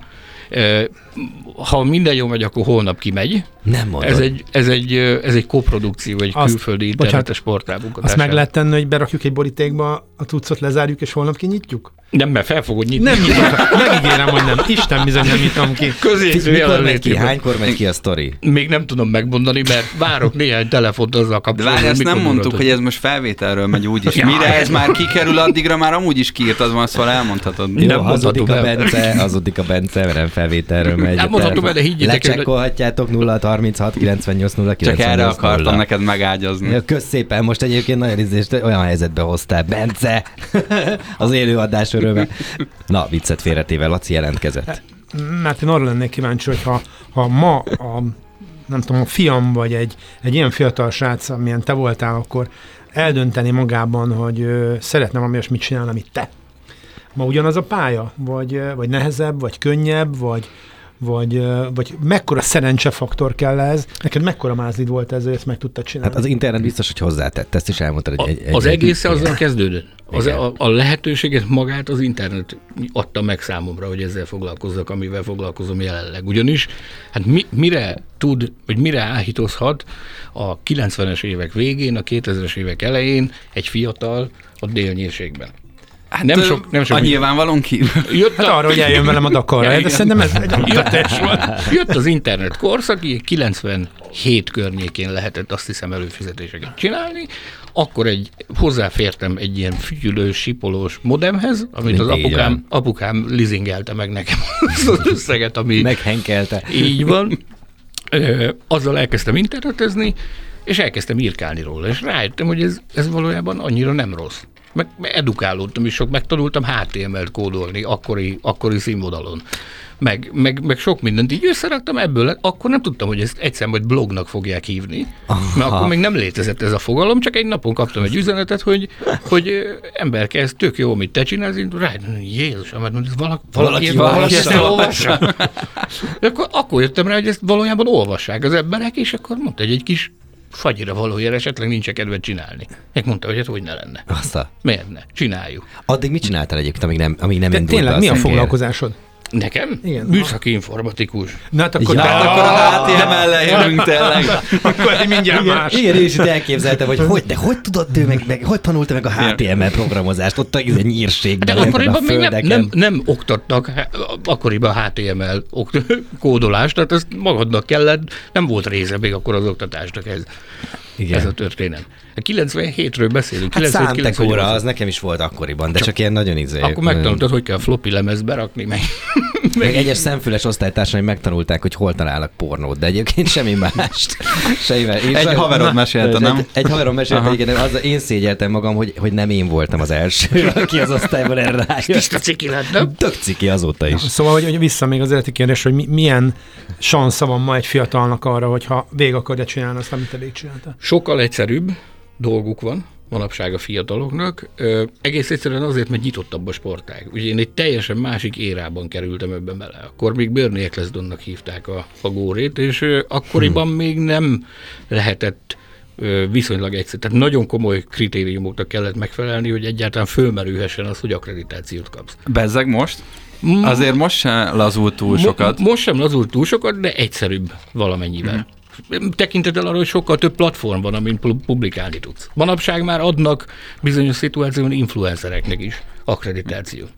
Ha minden jó megy, akkor holnap kimegy. Nem mondod. Ez egy, ez egy, ez egy koprodukció, egy Azt- külföldi internetes portál Azt meg lehet tenni, hogy berakjuk egy borítékba a cuccot, lezárjuk, és holnap kinyitjuk? Nem, mert fel fogod nyitni. Nem nyitom. Megígérem, hogy nem. Isten bizony nem nyitom ki. Középző Mikor megy ki? Hánykor megy ki a sztori? Még nem tudom megmondani, mert várok néhány telefont azzal De kapcsolatban. várj, ezt nem mondtuk, hogy ez most felvételről megy úgyis. Ja. Mire ez már kikerül, addigra már amúgy is kiírtad volna, szóval elmondhatod. Nem Jó, hazudik a. Bence, hazudik a Bence, mert nem felvételről megy. Nem mondhatom el, de higgyétek Lecsekkolhatjátok 0 36 98 0 Csak erre akartam neked megágyazni. Ja, kösz szépen, most egyébként nagyon ízést olyan helyzetbe hoztál. Bence! az élőadás öröme. Na, viccet félretéve, Laci jelentkezett. Mert én arra lennék kíváncsi, hogy ha, ha ma a, nem tudom, a fiam vagy egy, egy ilyen fiatal srác, amilyen te voltál, akkor eldönteni magában, hogy ö, szeretne valami olyasmit csinálni, amit te. Ma ugyanaz a pálya? Vagy, vagy nehezebb, vagy könnyebb, vagy, vagy, vagy mekkora szerencsefaktor kell ez? Neked mekkora mázlid volt ez, hogy ezt meg tudtad csinálni? Hát az internet biztos, hogy hozzátett, ezt is elmondtad. Hogy egy, egy, Az egy, egész igen. azzal kezdődött. Az, a, a lehetőséget magát az internet adta meg számomra, hogy ezzel foglalkozzak, amivel foglalkozom jelenleg. Ugyanis, hát mi, mire tud, vagy mire áhítozhat a 90-es évek végén, a 2000-es évek elején egy fiatal a délnyírségben. Hát nem sok- nem sok A minden. nyilvánvalóan kívül. Jött Hát a, arra, hogy eljön velem a Dakarra, Ja, de igen. szerintem ez egy jött, jött az internet korszak, így 97 környékén lehetett azt hiszem előfizetéseket csinálni, akkor egy, hozzáfértem egy ilyen fütyülős, sipolós modemhez, amit az apukám, apukám leasingelte meg nekem azt az összeget, ami Meghenkelte. így van. Azzal elkezdtem internetezni, és elkezdtem írkálni róla, és rájöttem, hogy ez, ez valójában annyira nem rossz. Meg, edukálódtam is sok, megtanultam HTML-t kódolni akkori, akkori színvonalon. Meg, meg, meg sok mindent így összeraktam ebből, akkor nem tudtam, hogy ezt egyszer majd blognak fogják hívni, mert akkor még nem létezett ez a fogalom, csak egy napon kaptam egy üzenetet, hogy, hogy emberke, ez tök jó, amit te csinálsz, én rá, Jézusom, hát ez valaki, valaki, Valaki valaki ezt olvassa. akkor, akkor jöttem rá, hogy ezt valójában olvassák az emberek, és akkor mondta, hogy egy kis fagyira valójában esetleg nincs kedved csinálni. Én mondta, hogy hát hogy ne lenne. Azt a... Miért ne? Csináljuk. Addig mit csináltál egyébként, amíg nem, amíg nem Te, indult tényleg, be mi a szekér? foglalkozásod? Nekem? Igen. Műszaki informatikus. Na hát akkor, Ja. Hát akkor a HTML-le jövünk tényleg. akkor egy mindjárt Igen, más. igen, én is itt elképzeltem, hogy hogy, de hogy tudott ő meg, meg hogy tanulta meg a HTML programozást ott a izé nyírségben, De akkoriban a még nem, nem, nem oktattak akkoriban HTML ok- kódolást, tehát ezt magadnak kellett, nem volt része még akkor az oktatásnak ez. Igen. Ez a történet. 97-ről beszélünk. Hát 97, számtekóra 98. az nekem is volt akkoriban, de csak, csak ilyen nagyon izé. Akkor megtanultad, hogy kell floppy lemez berakni, meg Meg egyes szemfüles osztálytársaim megtanulták, hogy hol találnak pornót, de egyébként semmi mást. Semmi más. Én Egy sajnos- haverod mesélte, egy, nem? Egy, egy haverom mesélte, igen, az, én szégyeltem magam, hogy, hogy nem én voltam az első, aki az osztályban erre rájött. tiszta ciki lett, nem? Tök ciki azóta is. Szóval, hogy, hogy vissza még az eredeti kérdés, hogy mi, milyen sansza van ma egy fiatalnak arra, hogyha végig akarja csinálni azt, amit eddig csinálta. Sokkal egyszerűbb dolguk van manapság a fiataloknak. Ö, egész egyszerűen azért, mert nyitottabb a sportág. Ugye én egy teljesen másik érában kerültem ebben bele. Akkor még Bernie Ecclestonnak hívták a, a górét, és ö, akkoriban hmm. még nem lehetett ö, viszonylag egyszerű. Tehát nagyon komoly kritériumoknak kellett megfelelni, hogy egyáltalán fölmerülhessen az, hogy akkreditációt kapsz. Bezzeg most? Azért most se lazult túl sokat. Mo- most sem lazult túl sokat, de egyszerűbb valamennyivel. Tekintettel arra, hogy sokkal több platform van, amin pu- publikálni tudsz. Manapság már adnak bizonyos szituációban influencereknek is akkreditációt.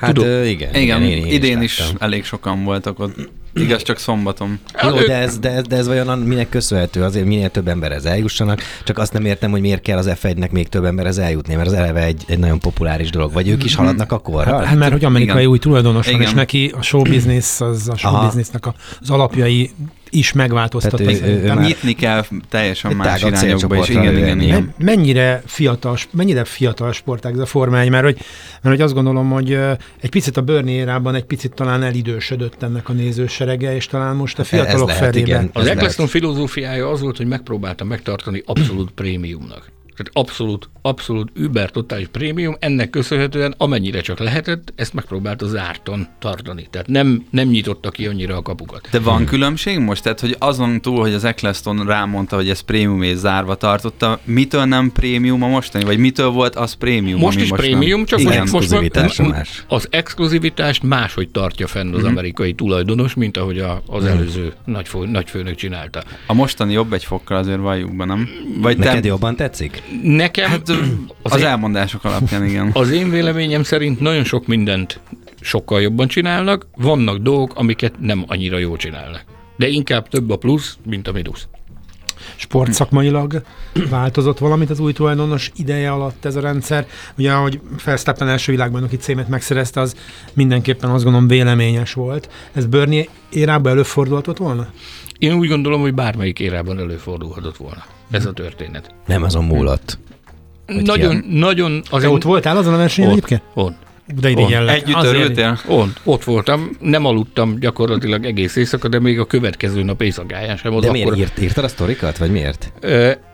Hát Tudom. ö, igen, Igen, én, én idén is láttam. elég sokan voltak ott. Igaz, csak szombaton. Jó, de ez, de, ez, de ez vajon minek köszönhető? Azért minél több emberhez eljussanak, csak azt nem értem, hogy miért kell az F1-nek még több emberhez eljutni, mert az eleve egy, egy nagyon populáris dolog. Vagy ők is haladnak a korral? Hát, mert hogy amerikai igen. új tulajdonos van, Igen. és neki a show business, az a show Aha. businessnek a- az alapjai is megváltoztattak. Tehát ő- ő- Nyitni kell teljesen más irányokba is. célcsoportra Igen, igen, igen. Men- Mennyire fiatal, mennyire fiatal sportág ez a Forma 1, mert hogy, mert hogy azt gondolom, hogy egy picit a Bernie érában egy picit talán elidősödött ennek a nézőserege, és talán most a fiatalok felében. Az Eccleston filozófiája az volt, hogy megpróbálta megtartani abszolút prémiumnak. Tehát abszolút, abszolút über totális prémium, ennek köszönhetően amennyire csak lehetett, ezt megpróbálta zártan tartani. Tehát nem, nem nyitotta ki annyira a kapukat. De van különbség most? Tehát, hogy azon túl, hogy az Eccleston rámondta, hogy ez prémium és zárva tartotta, mitől nem prémium a mostani? Vagy mitől volt az prémium? Most ami is most prémium, nem? csak Igen, most, ma- más. az exkluzivitást máshogy tartja fenn az Mhm. amerikai tulajdonos, mint ahogy a, az előző nagyfő, nagyfőnök csinálta. A mostani jobb egy fokkal azért valljuk be, nem? Vagy Neked te... jobban tetszik? Nekem Hát az, az én- elmondások alapján, igen. Az én véleményem szerint nagyon sok mindent sokkal jobban csinálnak, vannak dolgok, amiket nem annyira jól csinálnak. De inkább több a plusz, mint a mínusz. sportszakmailag változott valamit az új tulajdonos ideje alatt ez a rendszer. Ugye, ahogy Verstappen első világbajnoki címet megszerezte, az mindenképpen azt gondolom véleményes volt. Ez Bernie érában előfordulhatott volna? Én úgy gondolom, hogy bármelyik érában előfordulhatott volna ez a történet. Nem azon múlott. Nagyon, nagyon... Te Azért ott voltál azon a versenyen ott, egyébként? ott. De irigyellek. Együtt Azért- örültél? Ott, ott voltam, nem aludtam gyakorlatilag egész éjszaka, de még a következő nap éjszakáján sem. De miért akkor, írt, írtad a sztorikat, vagy miért?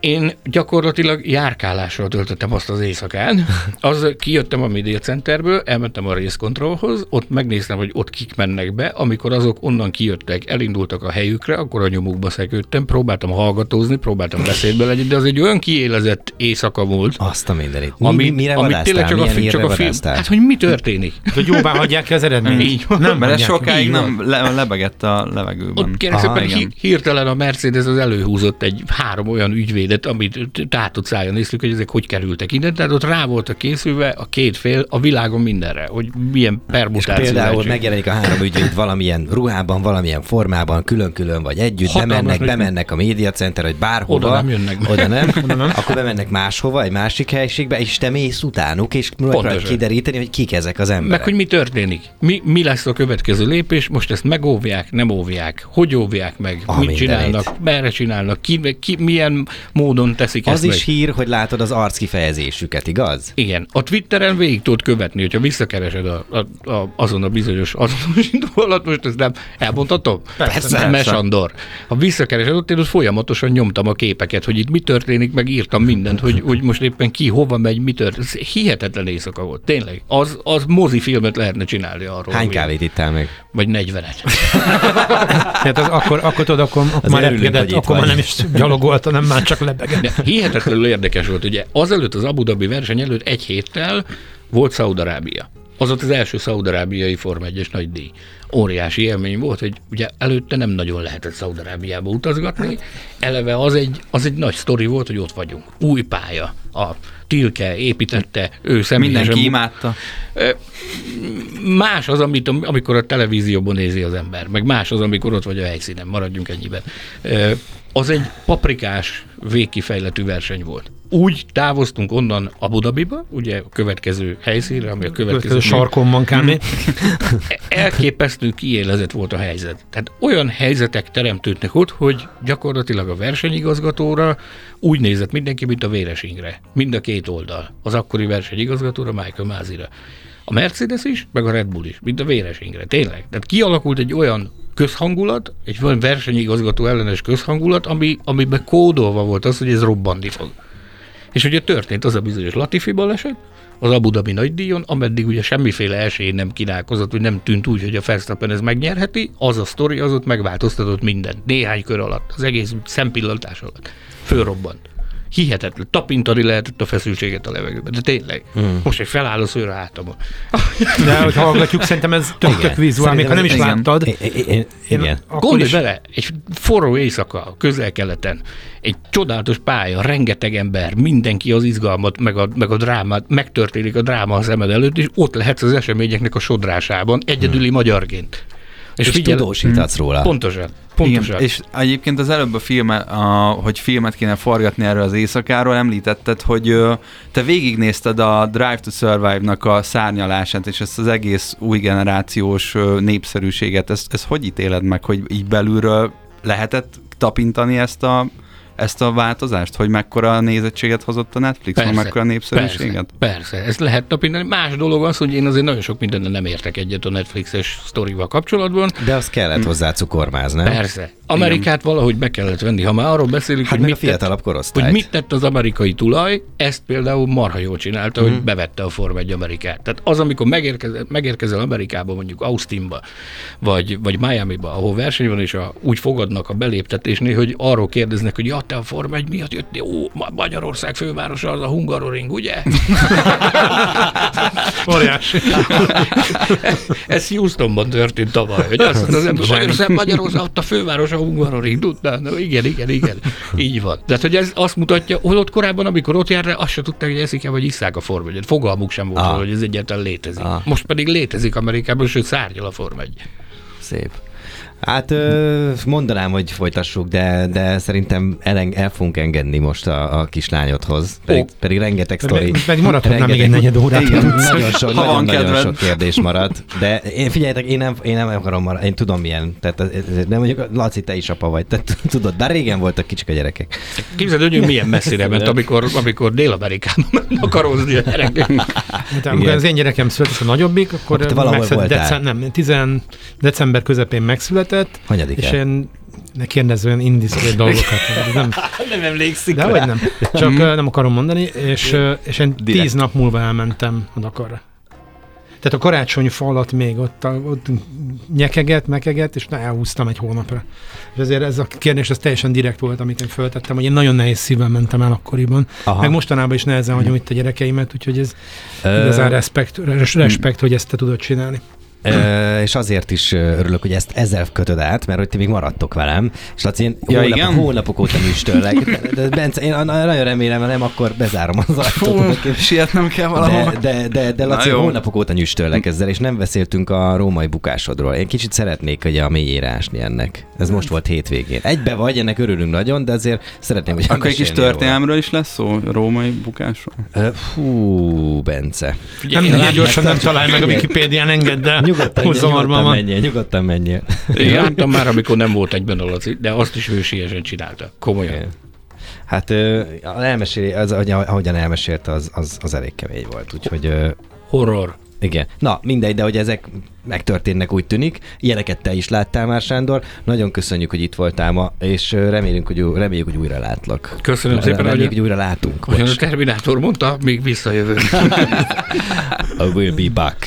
Én gyakorlatilag járkálással töltöttem azt az éjszakán. Az kijöttem a Media Centerből, elmentem a részkontrollhoz, ott megnéztem, hogy ott kik mennek be. Amikor azok onnan kijöttek, elindultak a helyükre, akkor a nyomukba szekődtem, próbáltam hallgatózni, próbáltam beszédbe legyen, de az egy olyan kiélezett éjszaka volt, Azt a mindenit. Mi, ami, mi, mire ami vadásztál? tényleg csak a, csak a film. Hát, hogy mi történik? Hogy jóvá hagyják ki az eredményt. Így van. Nem Mert ez sokáig nem le, lebegett a levegőben. Ott kérlek szépen hi- hirtelen a Mercedes az előhúzott egy három olyan ügyvédet, amit tátott szájon néztük, hogy ezek hogy kerültek innen. Tehát ott rá voltak készülve a két fél a világon mindenre, hogy milyen És permutáció. például lehetséges. megjelenik a három ügyvéd valamilyen ruhában, valamilyen formában, külön-külön vagy együtt, Hatalmas bemennek, bemennek a média center, vagy bárhova. Oda nem jönnek. Oda nem, oda nem. Akkor bemennek máshova, egy másik helységbe, és te mész utánuk, és Pontosan. kideríteni, hogy kik ezek az emberek. Meg hogy mi történik? Mi, mi lesz a következő lépés? Most ezt megóvják, nem óvják? Hogy óvják meg? A mit mindenit. csinálnak? Merre csinálnak? Ki, ki, milyen módon teszik az ezt is meg? hír, hogy látod az arckifejezésüket, igaz? Igen, a Twitteren végig tudod követni, hogyha visszakeresed a, a, a, azon a bizonyos azonosító alatt, most ezt nem elmondhatom? Persze. Mesandor. Ha visszakeresed, ott én ott folyamatosan nyomtam a képeket, hogy itt mi történik, meg írtam mindent, hogy, hogy most éppen ki, hova megy, mi történik. Hihetetlen éjszaka volt, tényleg. Az, az mozifilmet lehetne csinálni arról. Hány kávét ittál meg? Vagy 40-et. Tehát az, akkor, akkor tudod, akkor, akkor már repkedett, akkor már nem is gyalogolt, hanem már csak lebegett. De hihetetlenül érdekes volt, ugye azelőtt az Abu Dhabi verseny előtt egy héttel volt Szaudarábia. Az volt az első szaudarábiai Forma 1-es nagy díj. Óriási élmény volt, hogy ugye előtte nem nagyon lehetett Szaudarábiába utazgatni. Eleve az egy, az egy nagy sztori volt, hogy ott vagyunk. Új pálya. A Tilke építette, ő személyesen. Mindenki imádta. Más az, amit, amikor a televízióban nézi az ember, meg más az, amikor ott vagy a helyszínen, maradjunk ennyiben. Az egy paprikás, végkifejletű verseny volt. Úgy távoztunk onnan Abu Dhabiba, ugye a következő helyszínre, ami a következő... Következő sarkon van kb. elképesztő kiélezett volt a helyzet. Tehát olyan helyzetek teremtődnek ott, hogy gyakorlatilag a versenyigazgatóra úgy nézett mindenki, mint a véresingre. Mind a két oldal. Az akkori versenyigazgatóra, Michael Mázira. A Mercedes is, meg a Red Bull is, mint a véresingre. Tényleg. Tehát kialakult egy olyan közhangulat, egy olyan versenyigazgató ellenes közhangulat, ami, amiben kódolva volt az, hogy ez robbanni fog. És ugye történt az a bizonyos Latifi baleset, az Abu Dhabi nagydíjon, ameddig ugye semmiféle esély nem kínálkozott, hogy nem tűnt úgy, hogy a Verstappen ez megnyerheti, az a sztori az ott megváltoztatott mindent. Néhány kör alatt, az egész szempillantás alatt. Fölrobbant. Hihetetlen. Tapintani lehetett a feszültséget a levegőben. De tényleg. Hmm. Most egy feláll a szőr a hátamon. De hogy hallgatjuk, szerintem ez tök, tök vizuál, még ha nem is Igen. láttad. I- I- I- igen. Gondolj is bele, egy forró éjszaka, közel-keleten, egy csodálatos pálya, rengeteg ember, mindenki az izgalmat, meg a, meg a drámát, megtörténik a dráma a szemed előtt, és ott lehetsz az eseményeknek a sodrásában, egyedüli hmm. magyarként. És, és tudósítatsz róla. Pontosan. Pontosan. Igen, és egyébként az előbb a filme, a, hogy filmet kéne forgatni erről az éjszakáról, említetted, hogy te végignézted a Drive to Survive-nak a szárnyalását, és ezt az egész új generációs népszerűséget, ezt, ezt hogy ítéled meg, hogy így belülről lehetett tapintani ezt a ezt a változást, hogy mekkora nézettséget hozott a Netflix, vagy mekkora népszerűséget? Persze, persze, ezt lehet tapintani. Más dolog az, hogy én azért nagyon sok mindennel nem értek egyet a Netflixes sztorival kapcsolatban. De az kellett hozzá cukormáz, nem? Persze. Amerikát Igen. valahogy be kellett venni. Ha már arról beszélünk, Hát hogy, meg a mit fiatalabb korosztályt. hogy mit tett az amerikai tulaj, ezt például marha jól csinálta, hogy bevette a Form 1 Amerikát. Tehát az, amikor megérkezel, megérkezel Amerikába, mondjuk Austinba, vagy, vagy Miami-ba, ahol verseny van, és a, úgy fogadnak a beléptetésnél, hogy arról kérdeznek, hogy ja, te a Form 1 miatt jöttél, ó, Ma- Magyarország fővárosa az a Hungaroring, ugye? óriási. Ez Houstonban történt tavaly, hogy azt az ember Magyarország, Magyarország, ott a főváros a Hungaroring, tudná? Na, igen, igen, igen, így van. Tehát, hogy ez azt mutatja, hogy ott korábban, amikor ott jár, azt se tudták, hogy eszik-e, vagy isszák a Form 1 Fogalmuk sem volt, Ah. hogy ez egyáltalán létezik. Ah. Most pedig létezik Amerikában, sőt szárnyal a Form 1. Szép. Hát mondanám, hogy folytassuk, de, de szerintem el, el fogunk engedni most a, a kislányodhoz. Pedig, Ó. pedig rengeteg sztori. Meg, meg maradhatnám még egy negyed órát. Igen, nagyon sok, Ha van nagyon, nagyon sok kérdés maradt. De én figyeljetek, én nem, én nem akarom maradni, én tudom milyen. Tehát, de mondjuk Laci, te is apa vagy, te tudod, de régen voltak kicsik a gyerekek. Képzeld, hogy milyen messzire ment, amikor, amikor Dél-Amerikában akarózni a gyerekek. Hát, amikor az én gyerekem született, a nagyobbik, akkor valahol megszületett voltál. decem- nem, 10, december közepén megszületett, Hanyadik és el? én ne kérdezz olyan indiszkrét dolgokat. Nem, Nem emlékszik de vagy nem. Csak ö, nem akarom mondani, és, és én Direkt. tíz nap múlva elmentem a Dakarra. Tehát a karácsony falat még ott, a- ott nyekeget, mekeget, és elhúztam egy hónapra. És ezért ez a kérdés, ez teljesen direkt volt, amit én föltettem, hogy én nagyon nehéz szívvel mentem el akkoriban. Aha. Meg mostanában is nehezen hagyom itt a gyerekeimet, úgyhogy ez Ö, igazán respekt, res- respekt, hogy ezt te tudod csinálni. Ö, és azért is örülök, hogy ezt ezzel kötöd át, mert hogy ti még maradtok velem, és Laci, én Ja, hónapok, igen? hónapok óta műstörlek. De, de Bence, én nagyon remélem, ha nem, akkor bezárom az ajtót. Fú, sietnem kell valahol. De, de, de, de Laci, hónapok óta nyüstörlek ezzel, és nem beszéltünk a római bukásodról. Én kicsit szeretnék hogy a mélyére ásni ennek. Ez most volt hétvégén. Egybe vagy, ennek örülünk nagyon, de azért szeretném, hogy Akkor egy kis történelmről is lesz szó, római bukásról. Fú, Bence. Nem, ilyen lát- gyorsan nem találj meg a Wikipédián, engedd el. Nyugodtan, nyugodtan menjél, nyugodtan menjél. Én láttam már, amikor nem volt egyben a Laci, de azt is hősiesen csinálta. Komolyan. Igen. Hát elmeséli, az, ahogy- ahogyan elmesélte, az, az, az elég kemény volt, úgyhogy Horror. Igen. Na, mindegy, de hogy ezek megtörténnek, úgy tűnik. Ilyeneket te is láttál már, Sándor. Nagyon köszönjük, hogy itt voltál ma, és remélünk, hogy, reméljük, hogy újra látlak. Köszönöm szépen, Reméljük, hogy- hogy újra látunk. Olyan a. Terminátor mondta, még visszajövök. I will be back.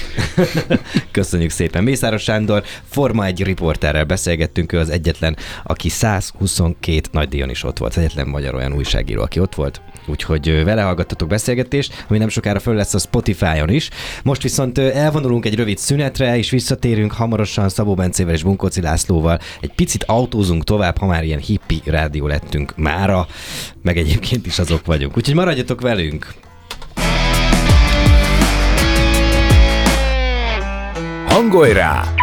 Köszönjük szépen. Mészáros Sándor, Forma egy riporterrel beszélgettünk, ő az egyetlen, aki 122 nagy díjon is ott volt, az egyetlen magyar olyan újságíró, aki ott volt. Úgyhogy vele hallgattatok beszélgetést, ami nem sokára föl lesz a Spotify-on is. Most viszont elvonulunk egy rövid szünetre, és visszatérünk hamarosan Szabó Bencével és Bunkóci Lászlóval. Egy picit autózunk tovább, ha már ilyen hippi rádió lettünk mára, meg egyébként is azok vagyunk. Úgyhogy maradjatok velünk! Hangolj rá!